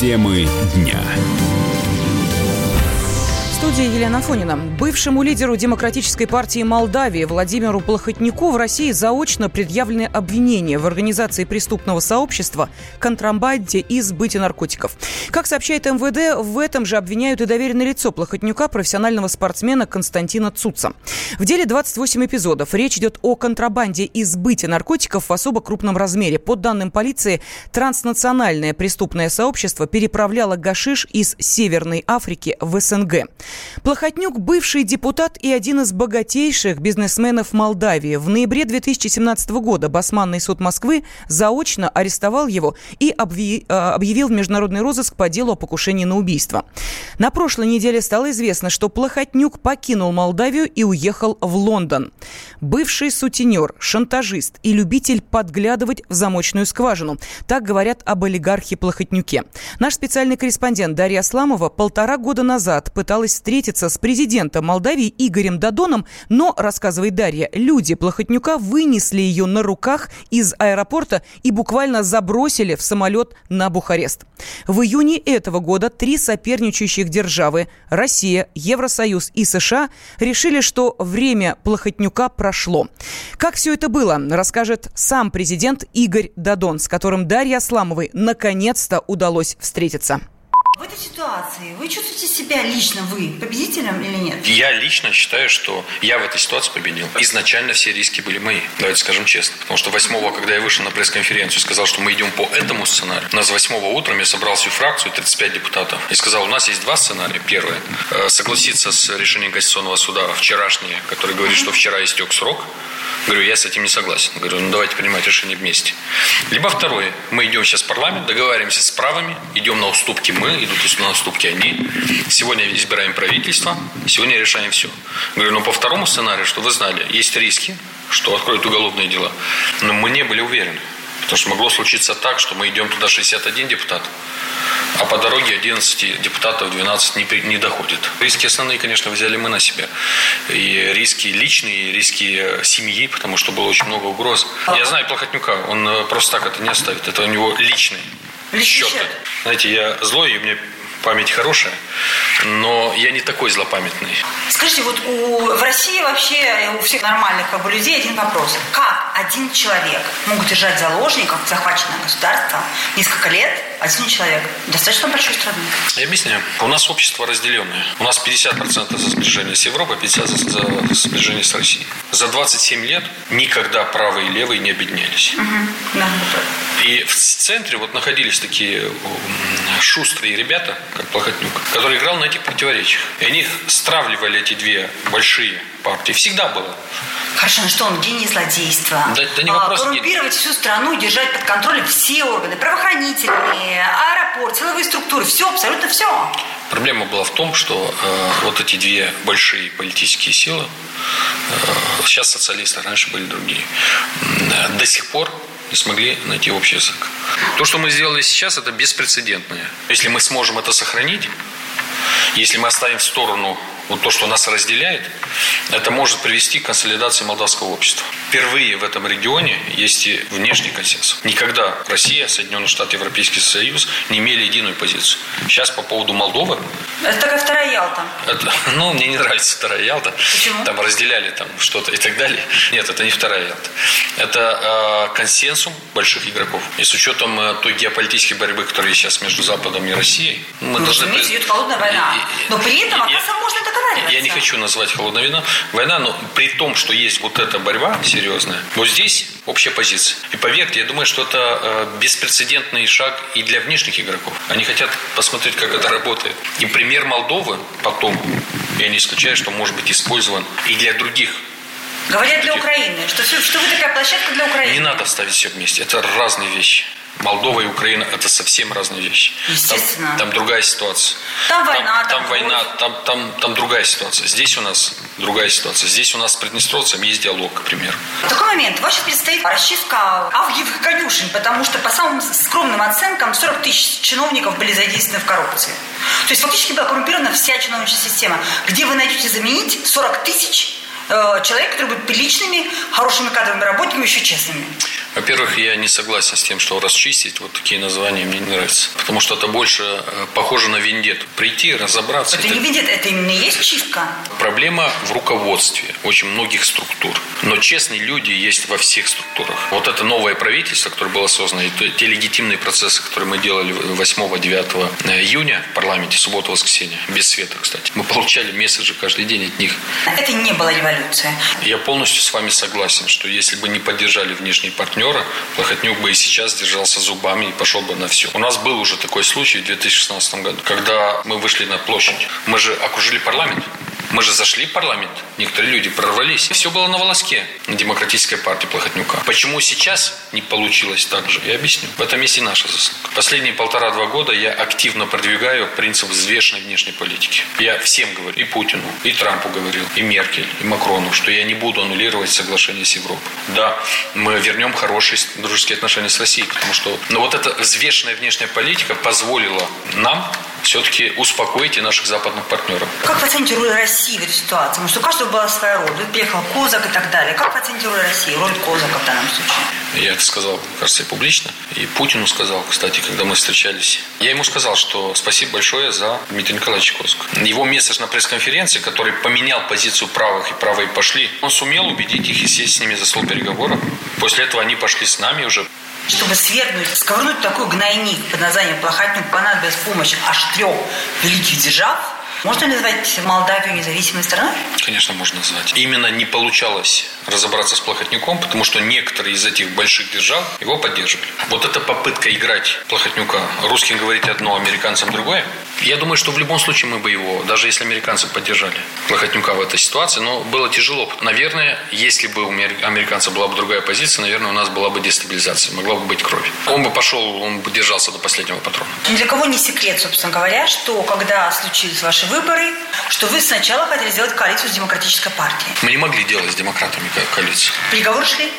Темы дня студии Елена Фонина. Бывшему лидеру Демократической партии Молдавии Владимиру Плохотнику в России заочно предъявлены обвинения в организации преступного сообщества, контрабанде и сбыте наркотиков. Как сообщает МВД, в этом же обвиняют и доверенное лицо Плохотнюка, профессионального спортсмена Константина Цуца. В деле 28 эпизодов. Речь идет о контрабанде и сбыте наркотиков в особо крупном размере. По данным полиции, транснациональное преступное сообщество переправляло гашиш из Северной Африки в СНГ. Плохотнюк – бывший депутат и один из богатейших бизнесменов Молдавии. В ноябре 2017 года Басманный суд Москвы заочно арестовал его и а, объявил в международный розыск по делу о покушении на убийство. На прошлой неделе стало известно, что Плохотнюк покинул Молдавию и уехал в Лондон. Бывший сутенер, шантажист и любитель подглядывать в замочную скважину. Так говорят об олигархе Плохотнюке. Наш специальный корреспондент Дарья Асламова полтора года назад пыталась встретиться с президентом Молдавии Игорем Дадоном, но, рассказывает Дарья, люди Плохотнюка вынесли ее на руках из аэропорта и буквально забросили в самолет на Бухарест. В июне этого года три соперничающих державы – Россия, Евросоюз и США – решили, что время Плохотнюка прошло. Как все это было, расскажет сам президент Игорь Дадон, с которым Дарье Асламовой наконец-то удалось встретиться. В этой ситуации вы чувствуете себя лично, вы, победителем или нет? Я лично считаю, что я в этой ситуации победил. Изначально все риски были мои, давайте скажем честно. Потому что восьмого, когда я вышел на пресс-конференцию, сказал, что мы идем по этому сценарию. У нас восьмого утром я собрал всю фракцию, 35 депутатов, и сказал, у нас есть два сценария. Первое, э, согласиться с решением Конституционного суда вчерашнее, который говорит, что вчера истек срок, Говорю, я с этим не согласен. Говорю, ну давайте принимать решение вместе. Либо второе, мы идем сейчас в парламент, договариваемся с правыми, идем на уступки мы, идут на уступки они. Сегодня избираем правительство, сегодня решаем все. Говорю, ну по второму сценарию, что вы знали, есть риски, что откроют уголовные дела. Но мы не были уверены. Потому что могло случиться так, что мы идем туда 61 депутат, а по дороге 11 депутатов 12 не, не доходит. Риски основные, конечно, взяли мы на себя. И риски личные, и риски семьи, потому что было очень много угроз. Я знаю Плохотнюка, он э, просто так это не оставит. Это у него личные счеты. Знаете, я злой, и у меня память хорошая, но я не такой злопамятный. Скажите, вот у, в России вообще у всех нормальных как бы, людей один вопрос. Как один человек мог держать заложников, захваченное государство, несколько лет, один человек? Достаточно большой страны. Я объясняю. У нас общество разделенное. У нас 50% за сближение с Европой, 50% за сближение с Россией. За 27 лет никогда правые и левые не объединялись. Угу. Да. И в центре вот находились такие шустрые ребята, как Плохотнюк, который играл на этих противоречиях. И они стравливали эти две большие партии. Всегда было. Хорошо, ну что он гений злодейства? Да, да не вопрос. А, коррумпировать всю страну, держать под контролем все органы, правоохранительные, аэропорт, силовые структуры, все, абсолютно все. Проблема была в том, что э, вот эти две большие политические силы, э, сейчас социалисты, раньше были другие, э, до сих пор не смогли найти общий язык. То, что мы сделали сейчас, это беспрецедентное. Если мы сможем это сохранить, если мы оставим в сторону вот то, что нас разделяет, это может привести к консолидации молдавского общества. Впервые в этом регионе есть и внешний консенсус. Никогда Россия, Соединенные Штаты, Европейский Союз не имели единую позицию. Сейчас по поводу Молдовы... Это такая вторая Ялта. Это, ну, мне не нравится вторая Ялта. Почему? Там разделяли там что-то и так далее. Нет, это не вторая Ялта. Это э, консенсус больших игроков. И с учетом э, той геополитической борьбы, которая сейчас между Западом и Россией, мы ну, должны... идет холодная война. И, Но при этом, и, оказывается, можно договариваться. Я не хочу назвать холодная война, война, но при том, что есть вот эта борьба серьезная, вот здесь общая позиция. И поверьте, я думаю, что это э, беспрецедентный шаг и для внешних игроков. Они хотят посмотреть, как это работает. И пример Молдовы потом, я не исключаю, что может быть использован и для других Говорят для Украины, что, что вы такая площадка для Украины. Не надо ставить все вместе. Это разные вещи. Молдова и Украина – это совсем разные вещи. Естественно. Там, там другая ситуация. Там война. Там, там, там война, там, там, там другая ситуация. Здесь у нас другая ситуация. Здесь у нас с приднестровцем есть диалог, к примеру. В такой момент вас предстоит расчистка авгиевых конюшен, потому что по самым скромным оценкам 40 тысяч чиновников были задействованы в коррупции. То есть фактически была коррумпирована вся чиновничья система. Где вы найдете заменить 40 тысяч э, человек, который будет приличными, хорошими кадровыми работниками, еще честными? Во-первых, я не согласен с тем, что расчистить вот такие названия мне не нравятся. Потому что это больше э, похоже на вендету. Прийти, разобраться. Это, это... не вендет, это именно есть чистка. Проблема в руководстве очень многих структур. Но честные люди есть во всех структурах. Вот это новое правительство, которое было создано, и те легитимные процессы, которые мы делали 8-9 э, июня в парламенте, субботу-воскресенье, без света, кстати. Мы получали месседжи каждый день от них. Это не была революция. Я полностью с вами согласен, что если бы не поддержали внешние партнеры, партнера, Плохотнюк бы и сейчас держался зубами и пошел бы на все. У нас был уже такой случай в 2016 году, когда мы вышли на площадь. Мы же окружили парламент. Мы же зашли в парламент. Некоторые люди прорвались. Все было на волоске на демократической партии Плохотнюка. Почему сейчас не получилось так же, я объясню. В этом есть и наша заслуга. Последние полтора-два года я активно продвигаю принцип взвешенной внешней политики. Я всем говорю, и Путину, и Трампу говорил, и Меркель, и Макрону, что я не буду аннулировать соглашение с Европой. Да, мы вернем хорошие дружеские отношения с Россией, потому что но вот эта взвешенная внешняя политика позволила нам все-таки успокоить наших западных партнеров. Как вы оцените роль России в этой ситуации? Потому что у каждого была своя роль. Вы приехал Козак и так далее. Как вы оцените роль России, роль Козака в данном случае? Я это сказал, кажется, и публично. И Путину сказал, кстати, когда мы встречались. Я ему сказал, что спасибо большое за Дмитрия Николаевича Козака. Его месседж на пресс-конференции, который поменял позицию правых и правые пошли, он сумел убедить их и сесть с ними за стол переговоров. После этого они пошли с нами уже чтобы свергнуть, сковырнуть такой гнойник под названием Плохотнюк понадобилась помощь аж трех великих держав – можно ли назвать Молдавию независимой страной? Конечно, можно назвать. Именно не получалось разобраться с Плохотнюком, потому что некоторые из этих больших держав его поддерживали. Вот эта попытка играть Плохотнюка, русским говорить одно, американцам другое, я думаю, что в любом случае мы бы его, даже если американцы поддержали Плохотнюка в этой ситуации, но было тяжело. Наверное, если бы у американцев была бы другая позиция, наверное, у нас была бы дестабилизация, могла бы быть кровь. Он бы пошел, он бы держался до последнего патрона. Ни для кого не секрет, собственно говоря, что когда случились ваши выборы, что вы сначала хотели сделать коалицию с демократической партией. Мы не могли делать с демократами коалицию. Переговоры шли?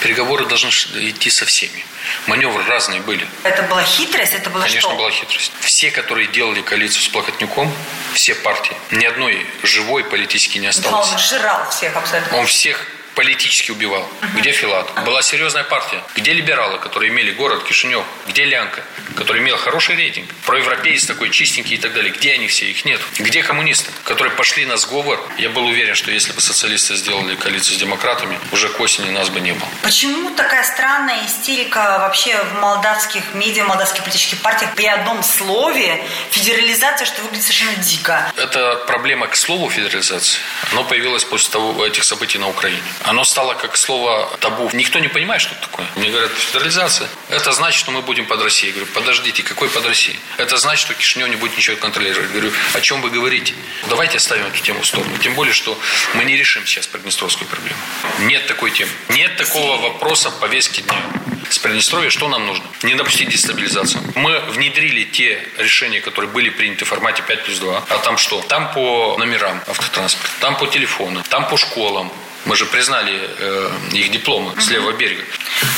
Переговоры должны идти со всеми. Маневры разные были. Это была хитрость? Это было Конечно, что? была хитрость. Все, которые делали коалицию с Плохотнюком, все партии, ни одной живой политически не осталось. Да, он жрал всех абсолютно. Он всех политически убивал. Где Филат? Была серьезная партия. Где либералы, которые имели город Кишинев? Где Лянка, который имел хороший рейтинг? Проевропеец такой чистенький и так далее. Где они все? Их нет. Где коммунисты, которые пошли на сговор? Я был уверен, что если бы социалисты сделали коалицию с демократами, уже к осени нас бы не было. Почему такая странная истерика вообще в молдавских медиа, молдавских политических партиях при одном слове федерализация, что выглядит совершенно дико? Это проблема к слову федерализации. Оно появилось после того, этих событий на Украине оно стало как слово табу. Никто не понимает, что это такое. Мне говорят, федерализация. Это значит, что мы будем под Россией. Я говорю, подождите, какой под Россией? Это значит, что Кишинев не будет ничего контролировать. Я говорю, о чем вы говорите? Давайте оставим эту тему в сторону. Тем более, что мы не решим сейчас Приднестровскую проблему. Нет такой темы. Нет такого вопроса в повестке дня. С Приднестровья что нам нужно? Не допустить дестабилизацию. Мы внедрили те решения, которые были приняты в формате 5 плюс 2. А там что? Там по номерам автотранспорта, там по телефону, там по школам, мы же признали э, их дипломы угу. с левого берега.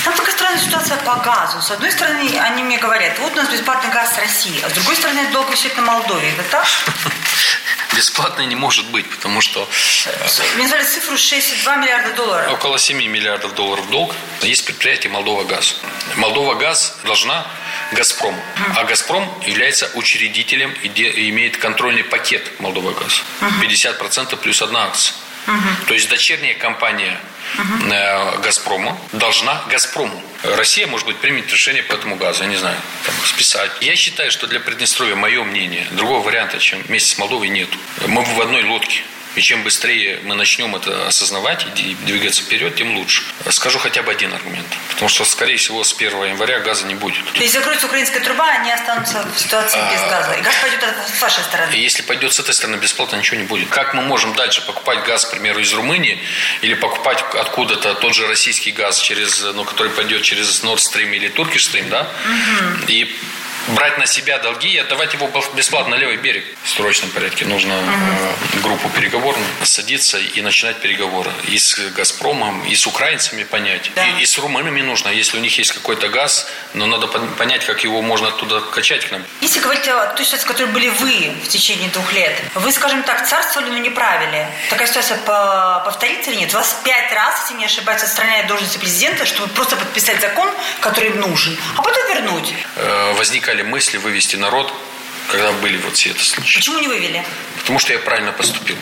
Там такая странная ситуация по газу. С одной стороны, они мне говорят, вот у нас бесплатный газ с России, а с другой стороны, это долг висит на Молдове. Это так? Бесплатно не может быть, потому что... Мне назвали цифру 62 миллиарда долларов. Около 7 миллиардов долларов долг. Есть предприятие Молдова Газ. Молдова Газ должна Газпром. А Газпром является учредителем и имеет контрольный пакет Молдова Газ. 50% плюс одна акция. Угу. То есть дочерняя компания угу. Газпрома должна Газпрому. Россия, может быть, примет решение по этому газу, я не знаю, там, списать. Я считаю, что для Приднестровья, мое мнение, другого варианта, чем вместе с Молдовой, нет. Мы в одной лодке. И чем быстрее мы начнем это осознавать и двигаться вперед, тем лучше. Скажу хотя бы один аргумент. Потому что, скорее всего, с 1 января газа не будет. То есть закроется украинская труба, они останутся в ситуации а, без газа. И газ пойдет с вашей стороны. Если пойдет с этой стороны бесплатно, ничего не будет. Как мы можем дальше покупать газ, к примеру, из Румынии, или покупать откуда-то тот же российский газ, через, ну, который пойдет через Nord Stream или Turkish Stream, да? Угу. И брать на себя долги и отдавать его бесплатно на левый берег. В срочном порядке нужно угу. группу переговорную садиться и начинать переговоры. И с «Газпромом», и с украинцами понять. Да. И, и с румынами нужно, если у них есть какой-то газ, но надо понять, как его можно оттуда качать к нам. Если говорить о той ситуации, в которой были вы в течение двух лет, вы, скажем так, царствовали, но не правили. Такая ситуация повторится или нет? Вас пять раз, если не ошибаюсь, отстраняют должности президента, чтобы просто подписать закон, который им нужен, а потом вернуть. Э, возникали мысли вывести народ, когда были вот все это случаи. Почему не вывели? Потому что я правильно поступил.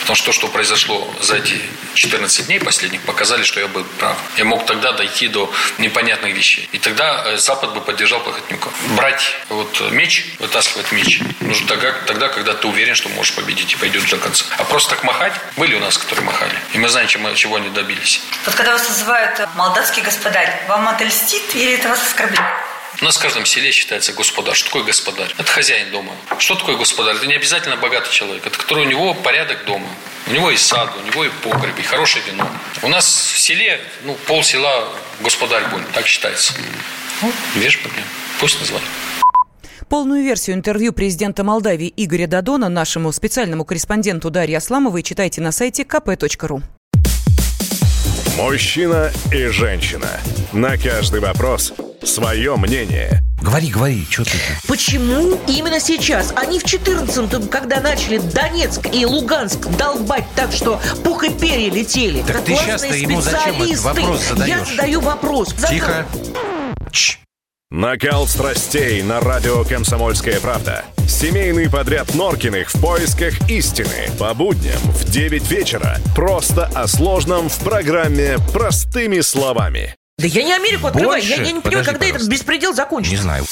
Потому что то, что произошло за эти 14 дней последних, показали, что я был прав. Я мог тогда дойти до непонятных вещей. И тогда э, Запад бы поддержал Плохотнюка. Брать вот меч, вытаскивать меч, нужно тогда, тогда, когда ты уверен, что можешь победить и пойдет до конца. А просто так махать, были у нас, которые махали. И мы знаем, чем, чего они добились. Вот когда вас называют молдавский господарь, вам это льстит или это вас оскорбляет? У нас в каждом селе считается господар. Что такое господарь? Это хозяин дома. Что такое господарь? Это не обязательно богатый человек. Это который у него порядок дома. У него и сад, у него и погреб, и хорошее вино. У нас в селе, ну, пол села господарь будет, так считается. Ну, видишь, проблем. Пусть называют. Полную версию интервью президента Молдавии Игоря Дадона нашему специальному корреспонденту Дарье Асламовой читайте на сайте kp.ru. Мужчина и женщина. На каждый вопрос свое мнение. Говори, говори, что ты? Почему именно сейчас? Они в 14-м, когда начали Донецк и Луганск долбать так, что пух и перья летели. Так ты сейчас-то ему зачем этот вопрос задаешь? Я задаю вопрос. Тихо. Чш. Накал страстей на радио «Комсомольская правда». Семейный подряд Норкиных в поисках истины. По будням в 9 вечера. Просто о сложном в программе «Простыми словами». Да я не Америку открываю. Я, я не понимаю, когда этот беспредел закончится. Не знаю.